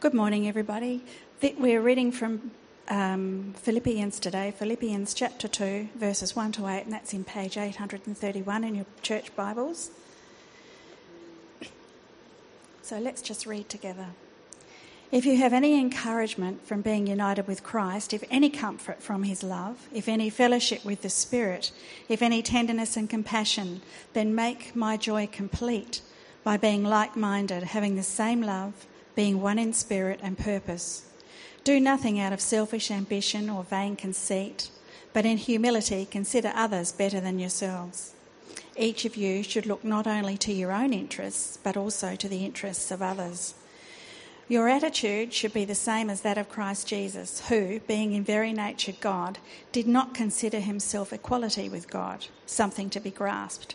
Good morning, everybody. We're reading from um, Philippians today, Philippians chapter 2, verses 1 to 8, and that's in page 831 in your church Bibles. So let's just read together. If you have any encouragement from being united with Christ, if any comfort from his love, if any fellowship with the Spirit, if any tenderness and compassion, then make my joy complete by being like minded, having the same love being one in spirit and purpose. Do nothing out of selfish ambition or vain conceit, but in humility consider others better than yourselves. Each of you should look not only to your own interests, but also to the interests of others. Your attitude should be the same as that of Christ Jesus, who, being in very nature God, did not consider himself equality with God, something to be grasped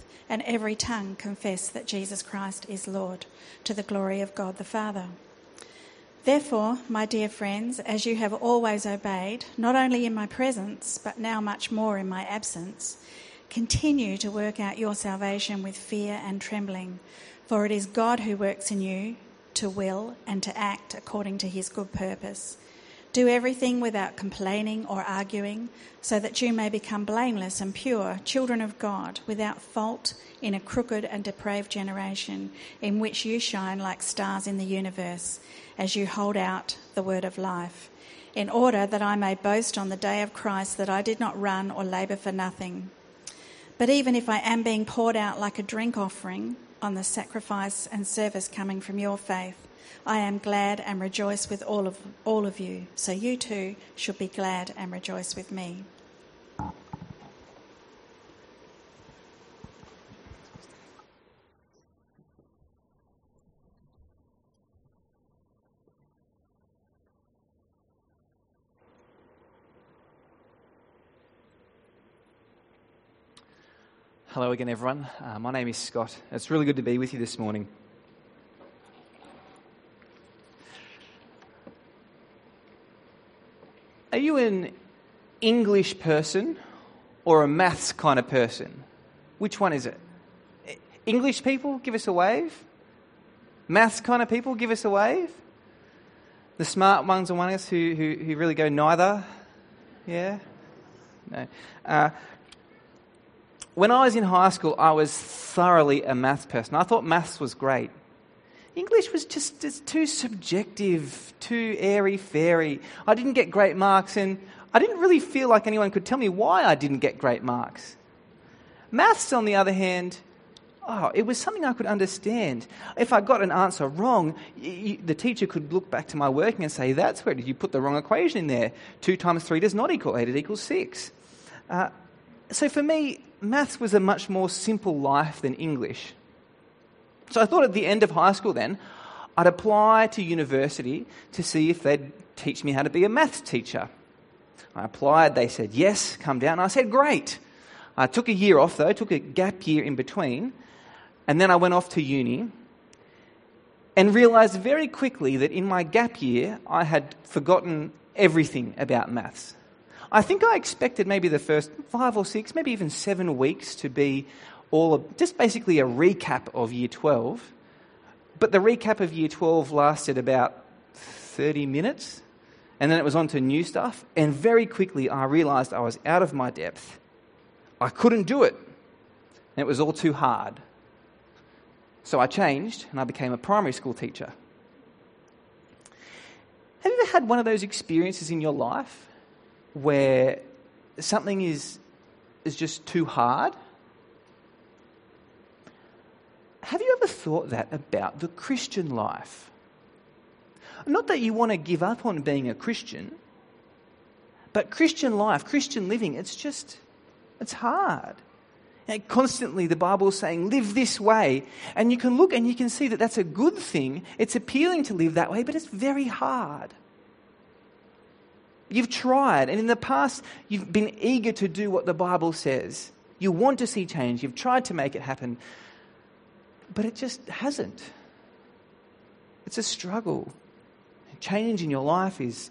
and every tongue confess that Jesus Christ is Lord, to the glory of God the Father. Therefore, my dear friends, as you have always obeyed, not only in my presence, but now much more in my absence, continue to work out your salvation with fear and trembling, for it is God who works in you to will and to act according to his good purpose. Do everything without complaining or arguing, so that you may become blameless and pure, children of God, without fault in a crooked and depraved generation, in which you shine like stars in the universe, as you hold out the word of life, in order that I may boast on the day of Christ that I did not run or labour for nothing. But even if I am being poured out like a drink offering on the sacrifice and service coming from your faith, I am glad and rejoice with all of, all of you, so you too should be glad and rejoice with me. Hello again, everyone. Uh, my name is Scott. It's really good to be with you this morning. Are you an English person or a maths kind of person? Which one is it? English people, give us a wave. Maths kind of people, give us a wave. The smart ones among us who, who, who really go neither. Yeah? No. Uh, when I was in high school, I was thoroughly a maths person. I thought maths was great. English was just, too subjective, too airy fairy. I didn't get great marks, and I didn't really feel like anyone could tell me why I didn't get great marks. Maths, on the other hand, oh, it was something I could understand. If I got an answer wrong, the teacher could look back to my working and say, That's where did you put the wrong equation in there? Two times three does not equal eight, it equals six. Uh, so for me, maths was a much more simple life than English. So I thought at the end of high school then, I'd apply to university to see if they'd teach me how to be a maths teacher. I applied, they said yes, come down. I said great. I took a year off though, took a gap year in between, and then I went off to uni and realized very quickly that in my gap year I had forgotten everything about maths. I think I expected maybe the first five or six, maybe even seven weeks to be all of, just basically a recap of year 12. But the recap of year 12 lasted about 30 minutes, and then it was on to new stuff. And very quickly, I realized I was out of my depth. I couldn't do it, and it was all too hard. So I changed and I became a primary school teacher. Have you ever had one of those experiences in your life where something is, is just too hard have you ever thought that about the Christian life? Not that you want to give up on being a Christian, but Christian life, Christian living, it's just, it's hard. And constantly the Bible is saying, live this way. And you can look and you can see that that's a good thing. It's appealing to live that way, but it's very hard. You've tried, and in the past, you've been eager to do what the Bible says. You want to see change. You've tried to make it happen, but it just hasn't. It's a struggle. Change in your life is,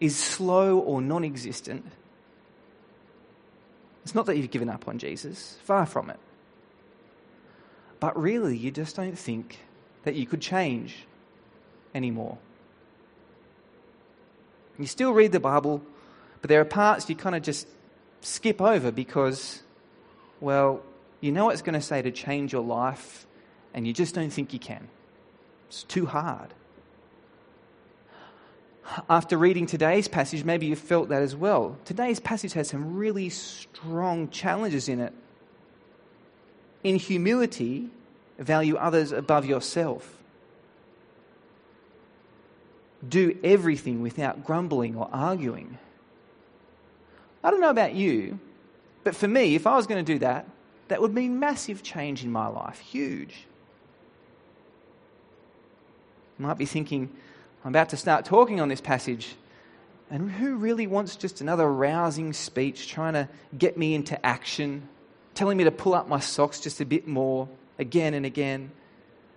is slow or non existent. It's not that you've given up on Jesus, far from it. But really, you just don't think that you could change anymore. You still read the Bible, but there are parts you kind of just skip over because, well, you know it's going to say to change your life, and you just don't think you can. It's too hard. After reading today's passage, maybe you felt that as well. Today's passage has some really strong challenges in it. In humility, value others above yourself do everything without grumbling or arguing. I don't know about you, but for me, if I was going to do that, that would mean massive change in my life. Huge. Might be thinking, I'm about to start talking on this passage, and who really wants just another rousing speech trying to get me into action, telling me to pull up my socks just a bit more again and again?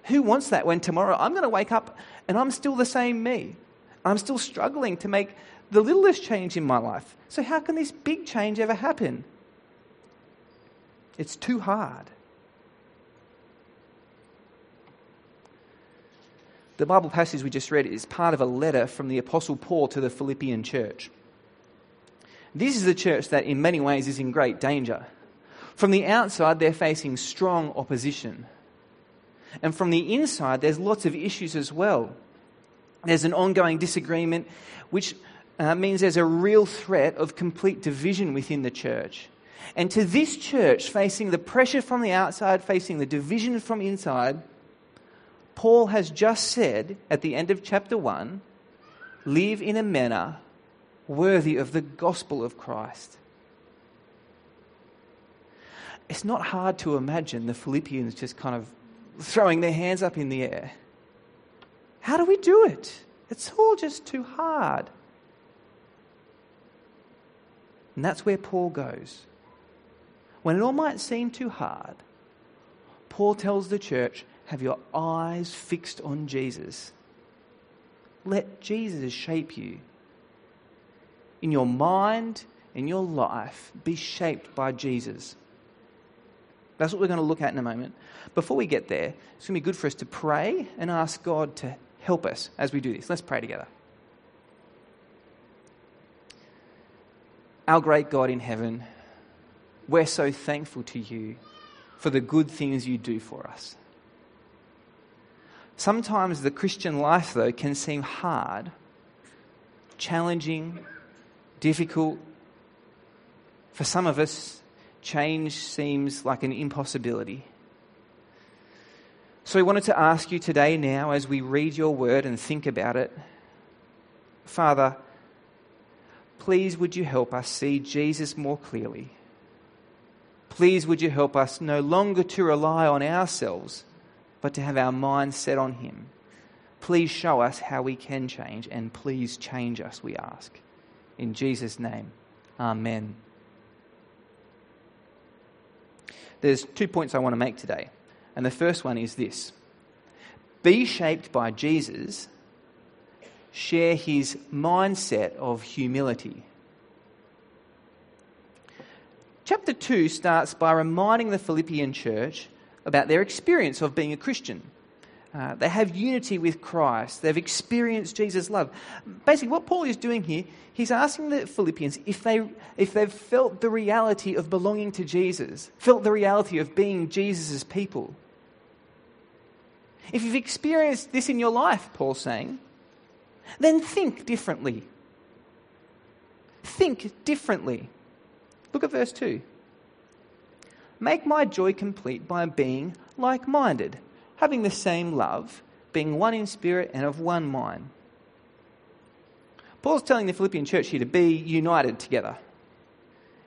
Who wants that when tomorrow I'm going to wake up and I'm still the same me? I'm still struggling to make the littlest change in my life. So, how can this big change ever happen? It's too hard. The Bible passage we just read is part of a letter from the Apostle Paul to the Philippian church. This is a church that, in many ways, is in great danger. From the outside, they're facing strong opposition. And from the inside, there's lots of issues as well. There's an ongoing disagreement, which uh, means there's a real threat of complete division within the church. And to this church, facing the pressure from the outside, facing the division from inside, Paul has just said at the end of chapter 1 live in a manner worthy of the gospel of Christ. It's not hard to imagine the Philippians just kind of throwing their hands up in the air. How do we do it? It's all just too hard. And that's where Paul goes. When it all might seem too hard, Paul tells the church have your eyes fixed on Jesus. Let Jesus shape you. In your mind, in your life, be shaped by Jesus. That's what we're going to look at in a moment. Before we get there, it's going to be good for us to pray and ask God to help us as we do this. Let's pray together. Our great God in heaven, we're so thankful to you for the good things you do for us. Sometimes the Christian life, though, can seem hard, challenging, difficult. For some of us, change seems like an impossibility. So we wanted to ask you today, now, as we read your word and think about it, Father, please would you help us see Jesus more clearly? Please would you help us no longer to rely on ourselves but to have our minds set on Him. Please show us how we can change, and please change us, we ask. In Jesus' name, Amen. There's two points I want to make today. And the first one is this Be shaped by Jesus, share his mindset of humility. Chapter 2 starts by reminding the Philippian church about their experience of being a Christian. Uh, they have unity with Christ. They've experienced Jesus' love. Basically, what Paul is doing here, he's asking the Philippians if, they, if they've felt the reality of belonging to Jesus, felt the reality of being Jesus' people. If you've experienced this in your life, Paul's saying, then think differently. Think differently. Look at verse 2. Make my joy complete by being like minded, having the same love, being one in spirit and of one mind. Paul's telling the Philippian church here to be united together.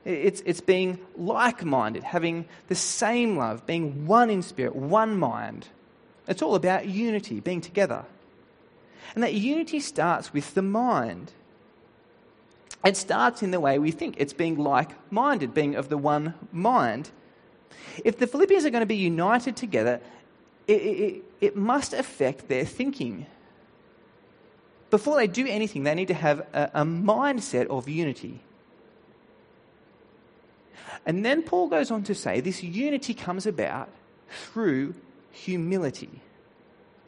It's, it's being like minded, having the same love, being one in spirit, one mind. It's all about unity, being together. And that unity starts with the mind. It starts in the way we think. It's being like minded, being of the one mind. If the Philippians are going to be united together, it, it, it must affect their thinking. Before they do anything, they need to have a, a mindset of unity. And then Paul goes on to say this unity comes about through humility.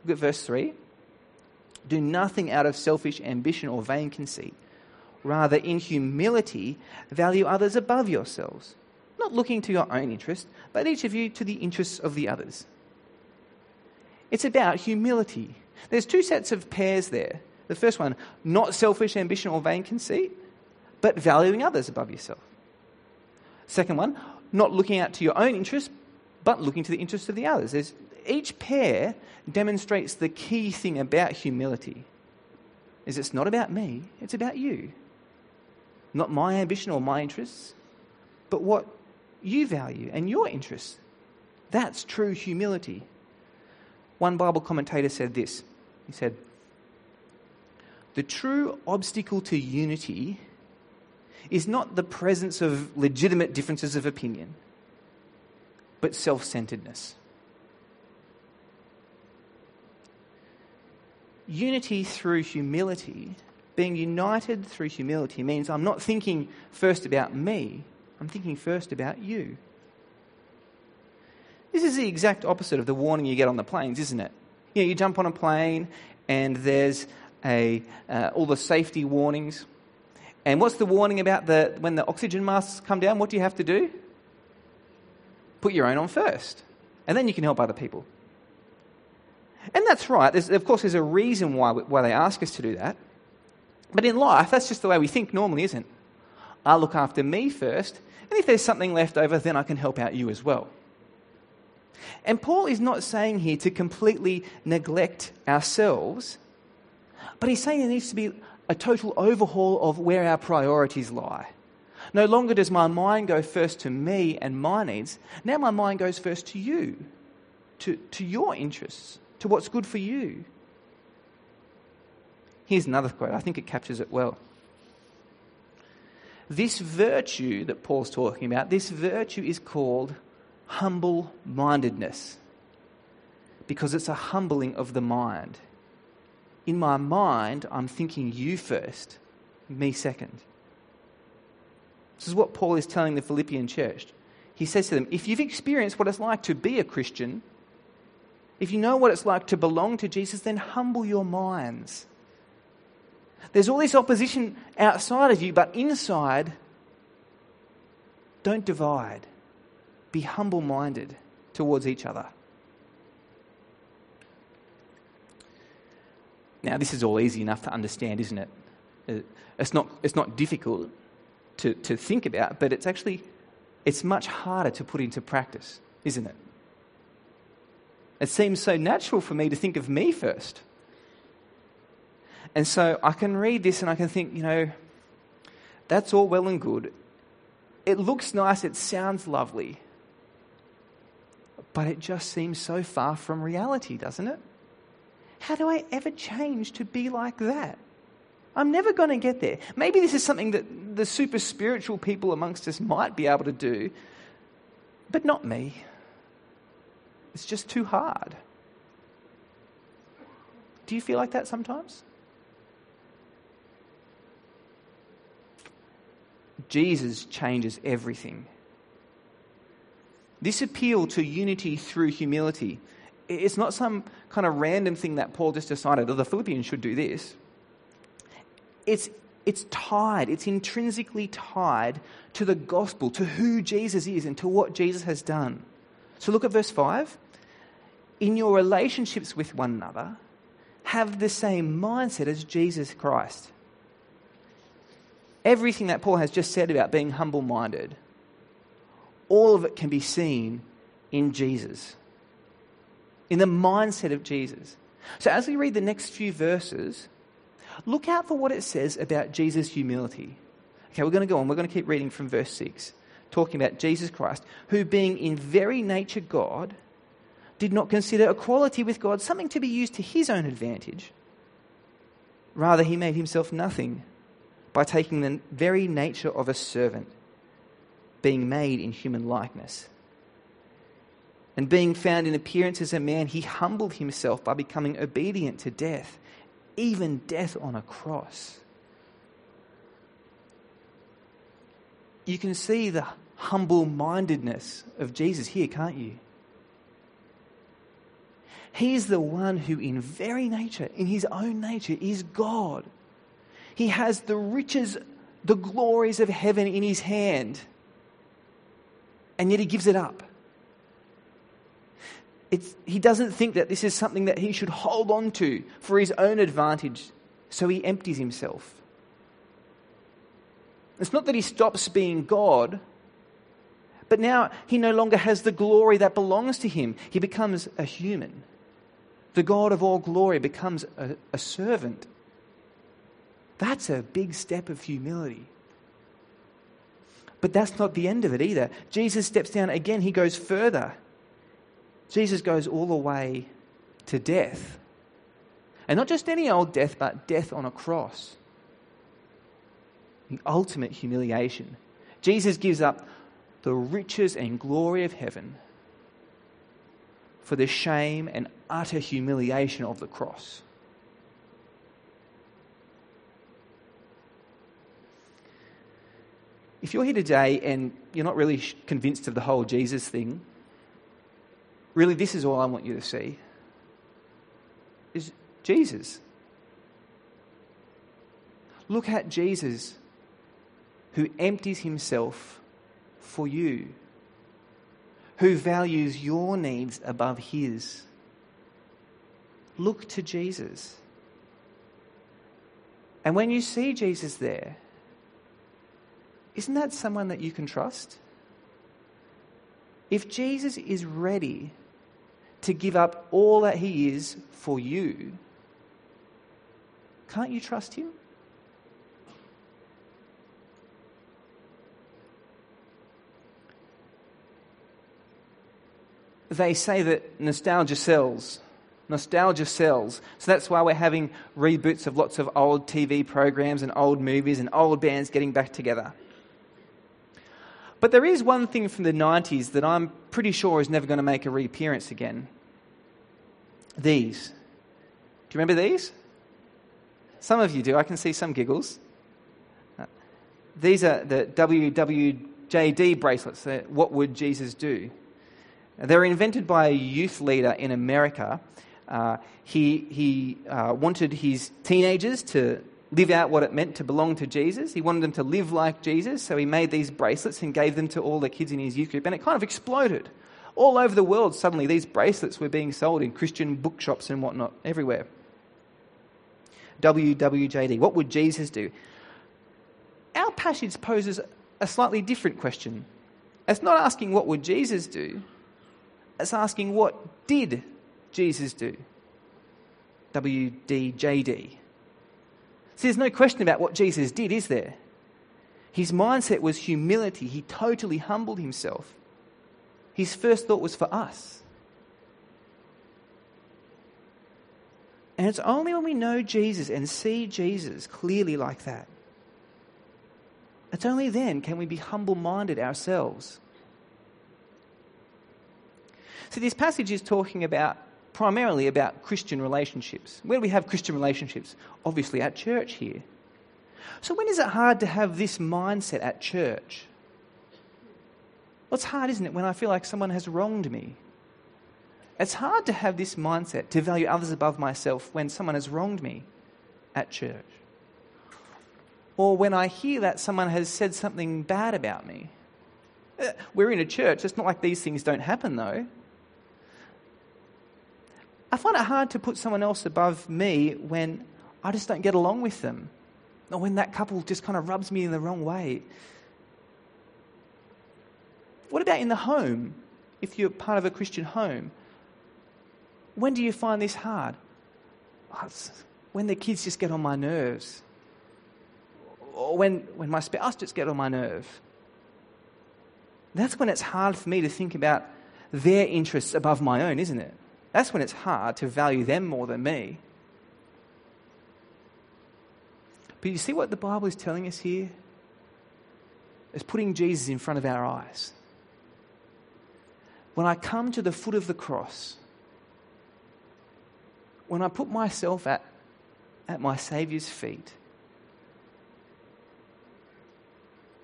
Look at verse 3. Do nothing out of selfish ambition or vain conceit. Rather, in humility, value others above yourselves, not looking to your own interest, but each of you to the interests of the others. It's about humility. There's two sets of pairs there. The first one, not selfish ambition or vain conceit, but valuing others above yourself. Second one, not looking out to your own interests, but looking to the interests of the others. There's, each pair demonstrates the key thing about humility is it's not about me, it's about you. Not my ambition or my interests, but what you value and your interests. That's true humility. One Bible commentator said this. He said, The true obstacle to unity is not the presence of legitimate differences of opinion, but self centeredness. Unity through humility, being united through humility, means I'm not thinking first about me, I'm thinking first about you. This is the exact opposite of the warning you get on the planes, isn't it? You know, you jump on a plane and there's a, uh, all the safety warnings. And what's the warning about the, when the oxygen masks come down? What do you have to do? Put your own on first. And then you can help other people. And that's right. There's, of course, there's a reason why, why they ask us to do that. But in life, that's just the way we think normally, isn't it? I'll look after me first, and if there's something left over, then I can help out you as well. And Paul is not saying here to completely neglect ourselves, but he's saying there needs to be a total overhaul of where our priorities lie. No longer does my mind go first to me and my needs. Now my mind goes first to you, to, to your interests, to what's good for you. Here's another quote. I think it captures it well. This virtue that Paul's talking about, this virtue is called humble mindedness because it's a humbling of the mind. In my mind, I'm thinking you first, me second. This is what Paul is telling the Philippian church. He says to them, if you've experienced what it's like to be a Christian, if you know what it's like to belong to Jesus, then humble your minds. There's all this opposition outside of you, but inside, don't divide. Be humble minded towards each other. Now, this is all easy enough to understand, isn't it? Uh, it's not, it's not difficult to, to think about, but it's actually it's much harder to put into practice, isn't it? It seems so natural for me to think of me first. And so I can read this and I can think, you know, that's all well and good. It looks nice, it sounds lovely, but it just seems so far from reality, doesn't it? How do I ever change to be like that? I'm never going to get there. Maybe this is something that the super spiritual people amongst us might be able to do, but not me. It's just too hard. Do you feel like that sometimes? Jesus changes everything. This appeal to unity through humility, it's not some kind of random thing that Paul just decided, oh, the Philippians should do this it's, it's tied, it's intrinsically tied to the gospel, to who Jesus is and to what Jesus has done. So look at verse 5. In your relationships with one another, have the same mindset as Jesus Christ. Everything that Paul has just said about being humble minded, all of it can be seen in Jesus, in the mindset of Jesus. So as we read the next few verses, Look out for what it says about Jesus' humility. Okay, we're going to go on. We're going to keep reading from verse 6, talking about Jesus Christ, who, being in very nature God, did not consider equality with God something to be used to his own advantage. Rather, he made himself nothing by taking the very nature of a servant, being made in human likeness. And being found in appearance as a man, he humbled himself by becoming obedient to death, even death on a cross. You can see the humble mindedness of Jesus here, can't you? He is the one who, in very nature, in his own nature, is God. He has the riches, the glories of heaven in his hand, and yet he gives it up. It's, he doesn't think that this is something that he should hold on to for his own advantage, so he empties himself. It's not that he stops being God, but now he no longer has the glory that belongs to him. He becomes a human. The God of all glory becomes a, a servant. That's a big step of humility. But that's not the end of it either. Jesus steps down again, he goes further. Jesus goes all the way to death. And not just any old death, but death on a cross. The ultimate humiliation. Jesus gives up the riches and glory of heaven for the shame and utter humiliation of the cross. If you're here today and you're not really convinced of the whole Jesus thing, really this is all I want you to see is Jesus. Look at Jesus who empties himself for you, who values your needs above his. Look to Jesus. And when you see Jesus there, isn't that someone that you can trust? If Jesus is ready to give up all that he is for you, can't you trust him? they say that nostalgia sells. Nostalgia sells. So that's why we're having reboots of lots of old TV programs and old movies and old bands getting back together. But there is one thing from the 90s that I'm pretty sure is never going to make a reappearance again. These. Do you remember these? Some of you do. I can see some giggles. These are the WWJD bracelets. What would Jesus do? They were invented by a youth leader in America. Uh, he he uh, wanted his teenagers to live out what it meant to belong to Jesus. He wanted them to live like Jesus, so he made these bracelets and gave them to all the kids in his youth group, and it kind of exploded. All over the world, suddenly these bracelets were being sold in Christian bookshops and whatnot, everywhere. WWJD. What would Jesus do? Our passage poses a slightly different question. It's not asking what would Jesus do, it's asking, what did Jesus do? WDJD. See, there's no question about what Jesus did, is there? His mindset was humility. He totally humbled himself. His first thought was for us. And it's only when we know Jesus and see Jesus clearly like that, it's only then can we be humble minded ourselves. So this passage is talking about primarily about Christian relationships. Where do we have Christian relationships? Obviously at church here. So when is it hard to have this mindset at church? Well, it's hard, isn't it, when I feel like someone has wronged me? It's hard to have this mindset to value others above myself when someone has wronged me at church. Or when I hear that someone has said something bad about me. Uh, we're in a church. It's not like these things don't happen, though. I find it hard to put someone else above me when I just don't get along with them, or when that couple just kind of rubs me in the wrong way. What about in the home? If you're part of a Christian home, when do you find this hard? Oh, when the kids just get on my nerves, or when, when my spouse just get on my nerve. That's when it's hard for me to think about their interests above my own, isn't it? That's when it's hard to value them more than me. But you see what the Bible is telling us here? It's putting Jesus in front of our eyes. When I come to the foot of the cross, when I put myself at, at my Saviour's feet,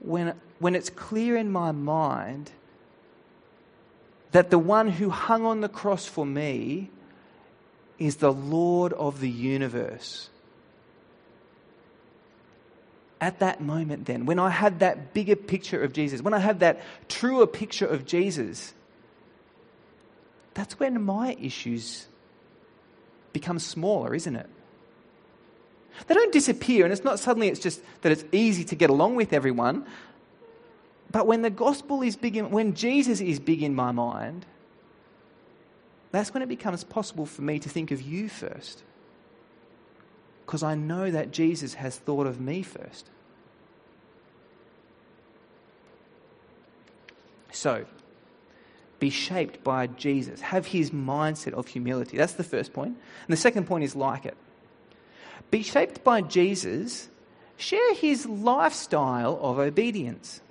when, when it's clear in my mind that the one who hung on the cross for me is the Lord of the universe. At that moment, then, when I had that bigger picture of Jesus, when I had that truer picture of Jesus, that's when my issues become smaller, isn't it? They don't disappear, and it's not suddenly it's just that it's easy to get along with everyone. But when the gospel is big, in, when Jesus is big in my mind, that's when it becomes possible for me to think of you first. Because I know that Jesus has thought of me first. So, be shaped by Jesus. Have his mindset of humility. That's the first point. And the second point is like it. Be shaped by Jesus. Share his lifestyle of obedience.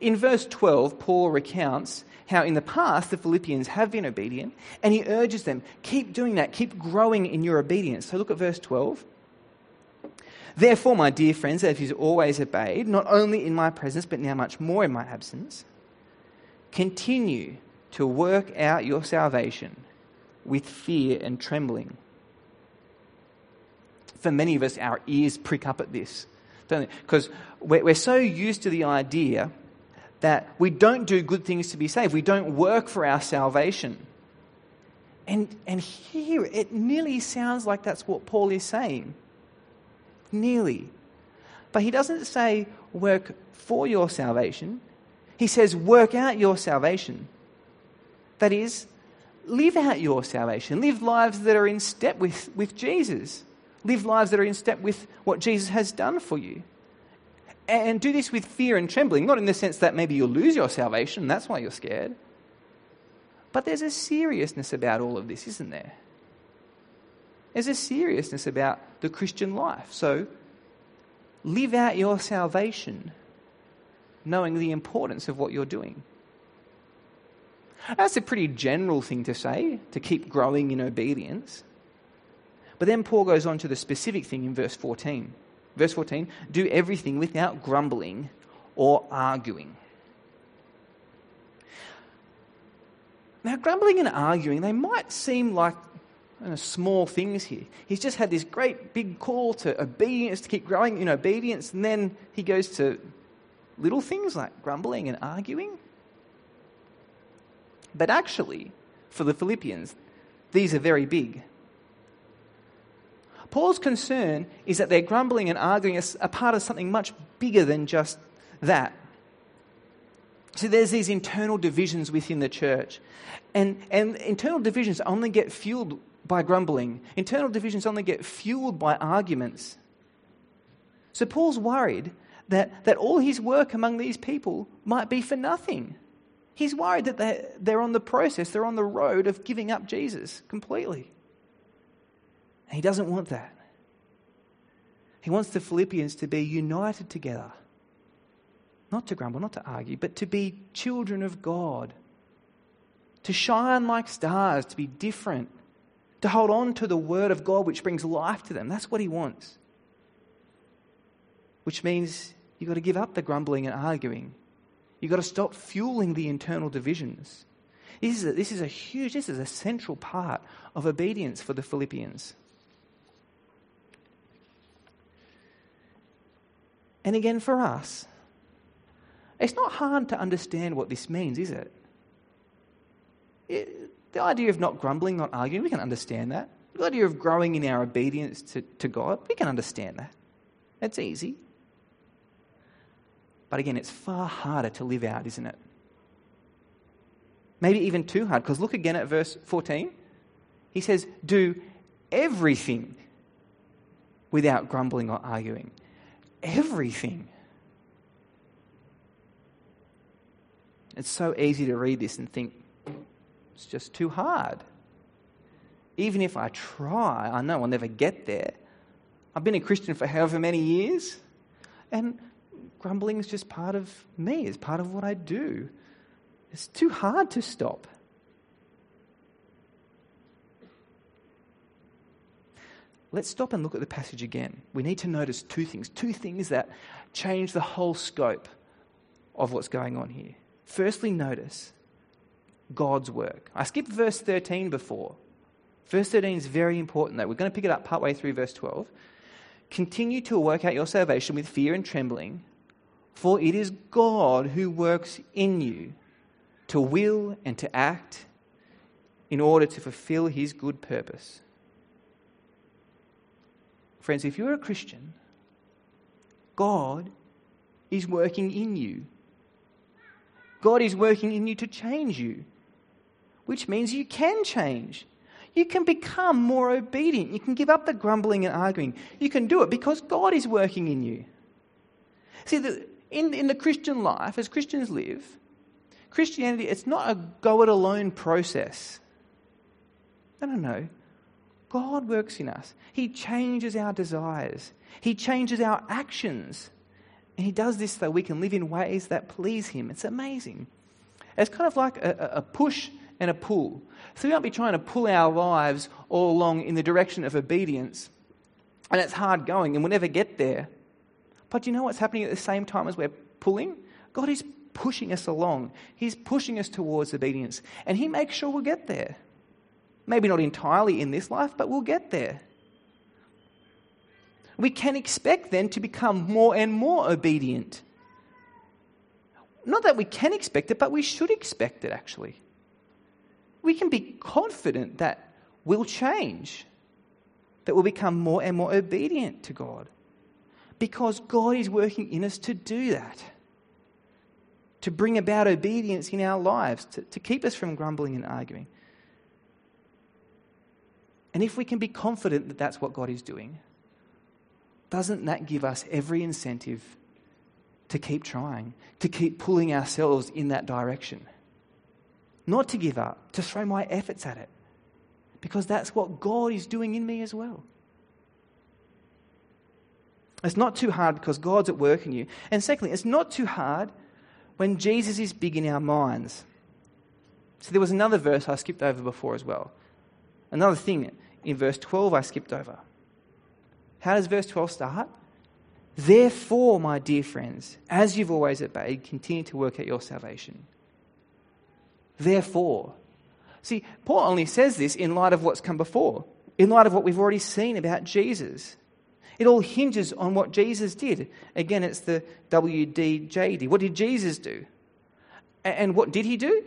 In verse 12, Paul recounts how in the past the Philippians have been obedient, and he urges them, keep doing that, keep growing in your obedience. So look at verse 12. Therefore, my dear friends, as you've always obeyed, not only in my presence, but now much more in my absence, continue to work out your salvation with fear and trembling. For many of us, our ears prick up at this, don't they? Because we're, we're so used to the idea that we don't do good things to be saved. We don't work for our salvation. And, and here it nearly sounds like that's what Paul is saying. Nearly. But he doesn't say work for your salvation, he says work out your salvation. That is, live out your salvation. Live lives that are in step with, with Jesus. Live lives that are in step with what Jesus has done for you. And do this with fear and trembling, not in the sense that maybe you'll lose your salvation, that's why you're scared. But there's a seriousness about all of this, isn't there? There's a seriousness about the Christian life. So live out your salvation knowing the importance of what you're doing. That's a pretty general thing to say, to keep growing in obedience. But then Paul goes on to the specific thing in verse 14. Verse 14 do everything without grumbling or arguing. Now, grumbling and arguing, they might seem like you know, small things here. He's just had this great big call to obedience, to keep growing in obedience, and then he goes to little things like grumbling and arguing. But actually, for the Philippians, these are very big. Paul's concern is that their grumbling and arguing is a part of something much bigger than just that. So there's these internal divisions within the church. And, and internal divisions only get fueled by grumbling, internal divisions only get fueled by arguments. So Paul's worried that, that all his work among these people might be for nothing. He's worried that they're, they're on the process, they're on the road of giving up Jesus completely. He doesn't want that. He wants the Philippians to be united together. Not to grumble, not to argue, but to be children of God. To shine like stars, to be different. To hold on to the word of God which brings life to them. That's what he wants. Which means you've got to give up the grumbling and arguing. You've got to stop fueling the internal divisions. This is a, this is a huge, this is a central part of obedience for the Philippians. And again, for us, it's not hard to understand what this means, is it? it the idea of not grumbling, not arguing, we can understand that. The idea of growing in our obedience to, to God, we can understand that. It's easy. But again, it's far harder to live out, isn't it? Maybe even too hard, because look again at verse 14. He says, Do everything without grumbling or arguing everything. It's so easy to read this and think, it's just too hard. Even if I try, I know I'll never get there. I've been a Christian for however many years, and grumbling is just part of me, it's part of what I do. It's too hard to stop. Let's stop and look at the passage again. We need to notice two things, two things that change the whole scope of what's going on here. Firstly, notice God's work. I skipped verse 13 before. Verse 13 is very important, though. We're going to pick it up partway through verse 12. Continue to work out your salvation with fear and trembling, for it is God who works in you to will and to act in order to fulfill his good purpose. Friends, if you're a Christian, God is working in you. God is working in you to change you, which means you can change. You can become more obedient. You can give up the grumbling and arguing. You can do it because God is working in you. See, the, in, in the Christian life, as Christians live, Christianity, it's not a go it alone process. No, no, no. God works in us. He changes our desires, He changes our actions. And He does this so we can live in ways that please Him. It's amazing. It's kind of like a, a push and a pull. So we might be trying to pull our lives all along in the direction of obedience, and it's hard going, and we'll never get there. But you know what's happening at the same time as we're pulling? God is pushing us along. He's pushing us towards obedience, and He makes sure we'll get there. Maybe not entirely in this life, but we'll get there. We can expect then to become more and more obedient. Not that we can expect it, but we should expect it actually. We can be confident that we'll change, that we'll become more and more obedient to God. Because God is working in us to do that, to bring about obedience in our lives, to, to keep us from grumbling and arguing. And if we can be confident that that's what God is doing, doesn't that give us every incentive to keep trying, to keep pulling ourselves in that direction? Not to give up, to throw my efforts at it, because that's what God is doing in me as well. It's not too hard because God's at work in you. And secondly, it's not too hard when Jesus is big in our minds. So there was another verse I skipped over before as well. Another thing in verse 12 I skipped over. How does verse 12 start? Therefore, my dear friends, as you've always obeyed, continue to work at your salvation. Therefore. See, Paul only says this in light of what's come before, in light of what we've already seen about Jesus. It all hinges on what Jesus did. Again, it's the WDJD. What did Jesus do? And what did he do?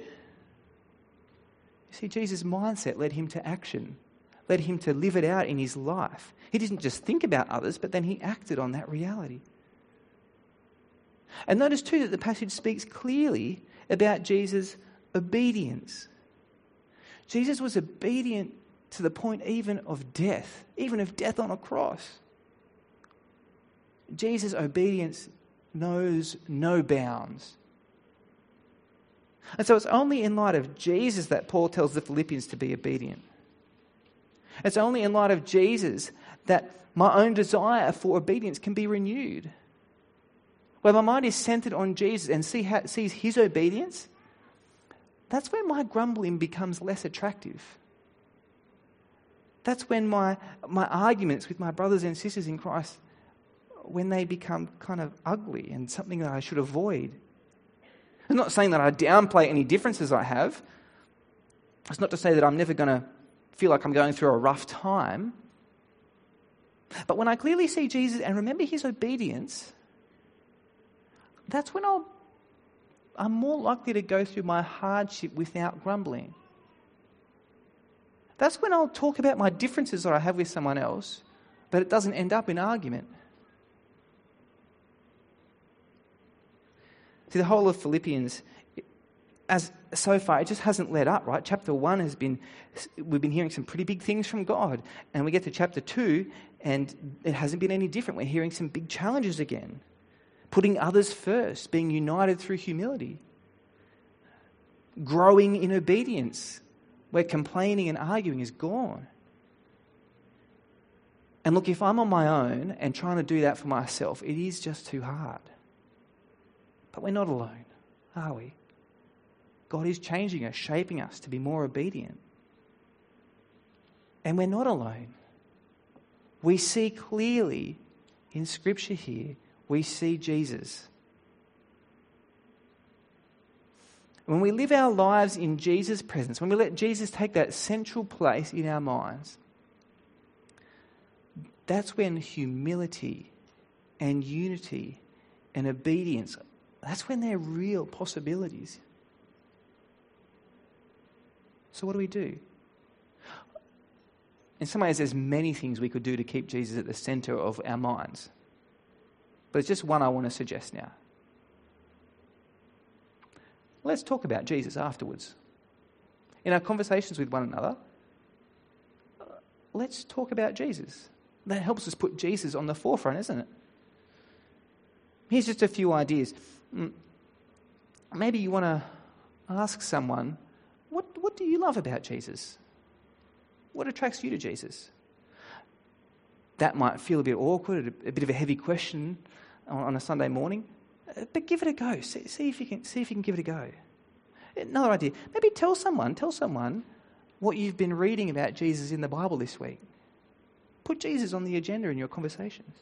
You see, Jesus' mindset led him to action, led him to live it out in his life. He didn't just think about others, but then he acted on that reality. And notice too that the passage speaks clearly about Jesus' obedience. Jesus was obedient to the point even of death, even of death on a cross. Jesus' obedience knows no bounds. And so it's only in light of Jesus that Paul tells the Philippians to be obedient. It's only in light of Jesus that my own desire for obedience can be renewed. Where my mind is centered on Jesus and see how, sees his obedience, that's when my grumbling becomes less attractive. That's when my, my arguments with my brothers and sisters in Christ when they become kind of ugly and something that I should avoid. It's not saying that I downplay any differences I have. It's not to say that I'm never going to feel like I'm going through a rough time. But when I clearly see Jesus and remember his obedience, that's when I'll, I'm more likely to go through my hardship without grumbling. That's when I'll talk about my differences that I have with someone else, but it doesn't end up in argument. See, the whole of Philippians, as so far, it just hasn't led up, right? Chapter one has been, we've been hearing some pretty big things from God. And we get to chapter two, and it hasn't been any different. We're hearing some big challenges again. Putting others first, being united through humility, growing in obedience, where complaining and arguing is gone. And look, if I'm on my own and trying to do that for myself, it is just too hard. But we're not alone, are we? God is changing us, shaping us to be more obedient. And we're not alone. We see clearly in Scripture here, we see Jesus. When we live our lives in Jesus' presence, when we let Jesus take that central place in our minds, that's when humility and unity and obedience, that's when they're real possibilities. So, what do we do? In some ways, there's many things we could do to keep Jesus at the center of our minds. But it's just one I want to suggest now. Let's talk about Jesus afterwards. In our conversations with one another, let's talk about Jesus. That helps us put Jesus on the forefront, isn't it? Here's just a few ideas. Mm, maybe you want to ask someone, what, what do you love about Jesus? What attracts you to Jesus? That might feel a bit awkward, a bit of a heavy question on a Sunday morning, uh, but give it a go. See, see, if you can, see if you can give it a go. Another idea. Maybe tell someone, tell someone what you've been reading about Jesus in the Bible this week. Put Jesus on the agenda in your conversations.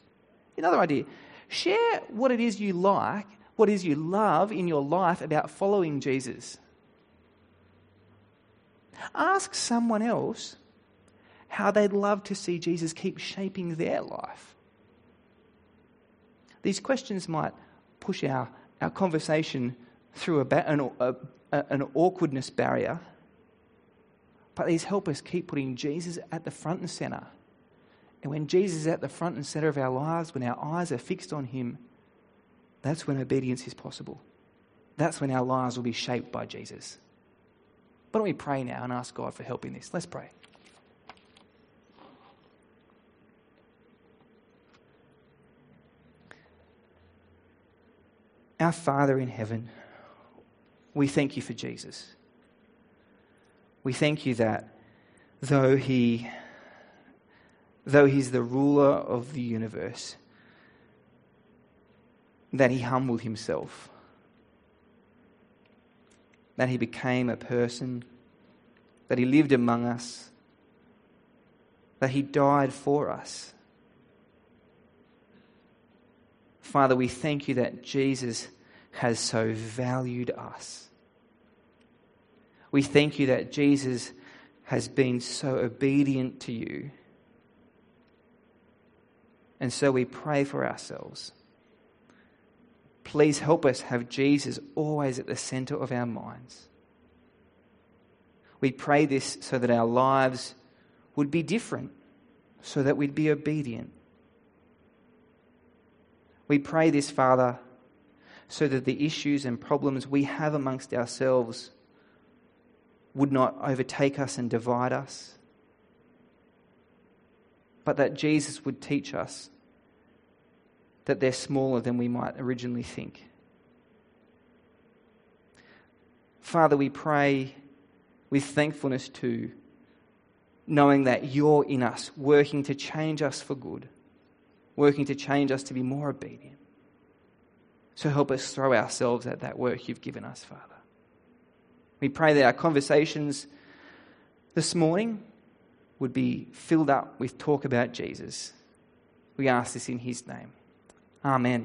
Another idea. Share what it is you like, what is you love in your life about following Jesus. Ask someone else how they'd love to see Jesus keep shaping their life. These questions might push our, our conversation through an, a, an awkwardness barrier, but these help us keep putting Jesus at the front and center. And when Jesus is at the front and center of our lives, when our eyes are fixed on Him, that's when obedience is possible. That's when our lives will be shaped by Jesus. Why don't we pray now and ask God for help in this? Let's pray. Our Father in heaven, we thank you for Jesus. We thank you that though he though he's the ruler of the universe, that he humbled himself, that he became a person, that he lived among us, that he died for us. Father, we thank you that Jesus has so valued us. We thank you that Jesus has been so obedient to you. And so we pray for ourselves. Please help us have Jesus always at the center of our minds. We pray this so that our lives would be different, so that we'd be obedient. We pray this, Father, so that the issues and problems we have amongst ourselves would not overtake us and divide us, but that Jesus would teach us that they're smaller than we might originally think. Father, we pray with thankfulness too, knowing that you're in us, working to change us for good, working to change us to be more obedient. So help us throw ourselves at that work you've given us, Father. We pray that our conversations this morning would be filled up with talk about Jesus. We ask this in his name. Amen.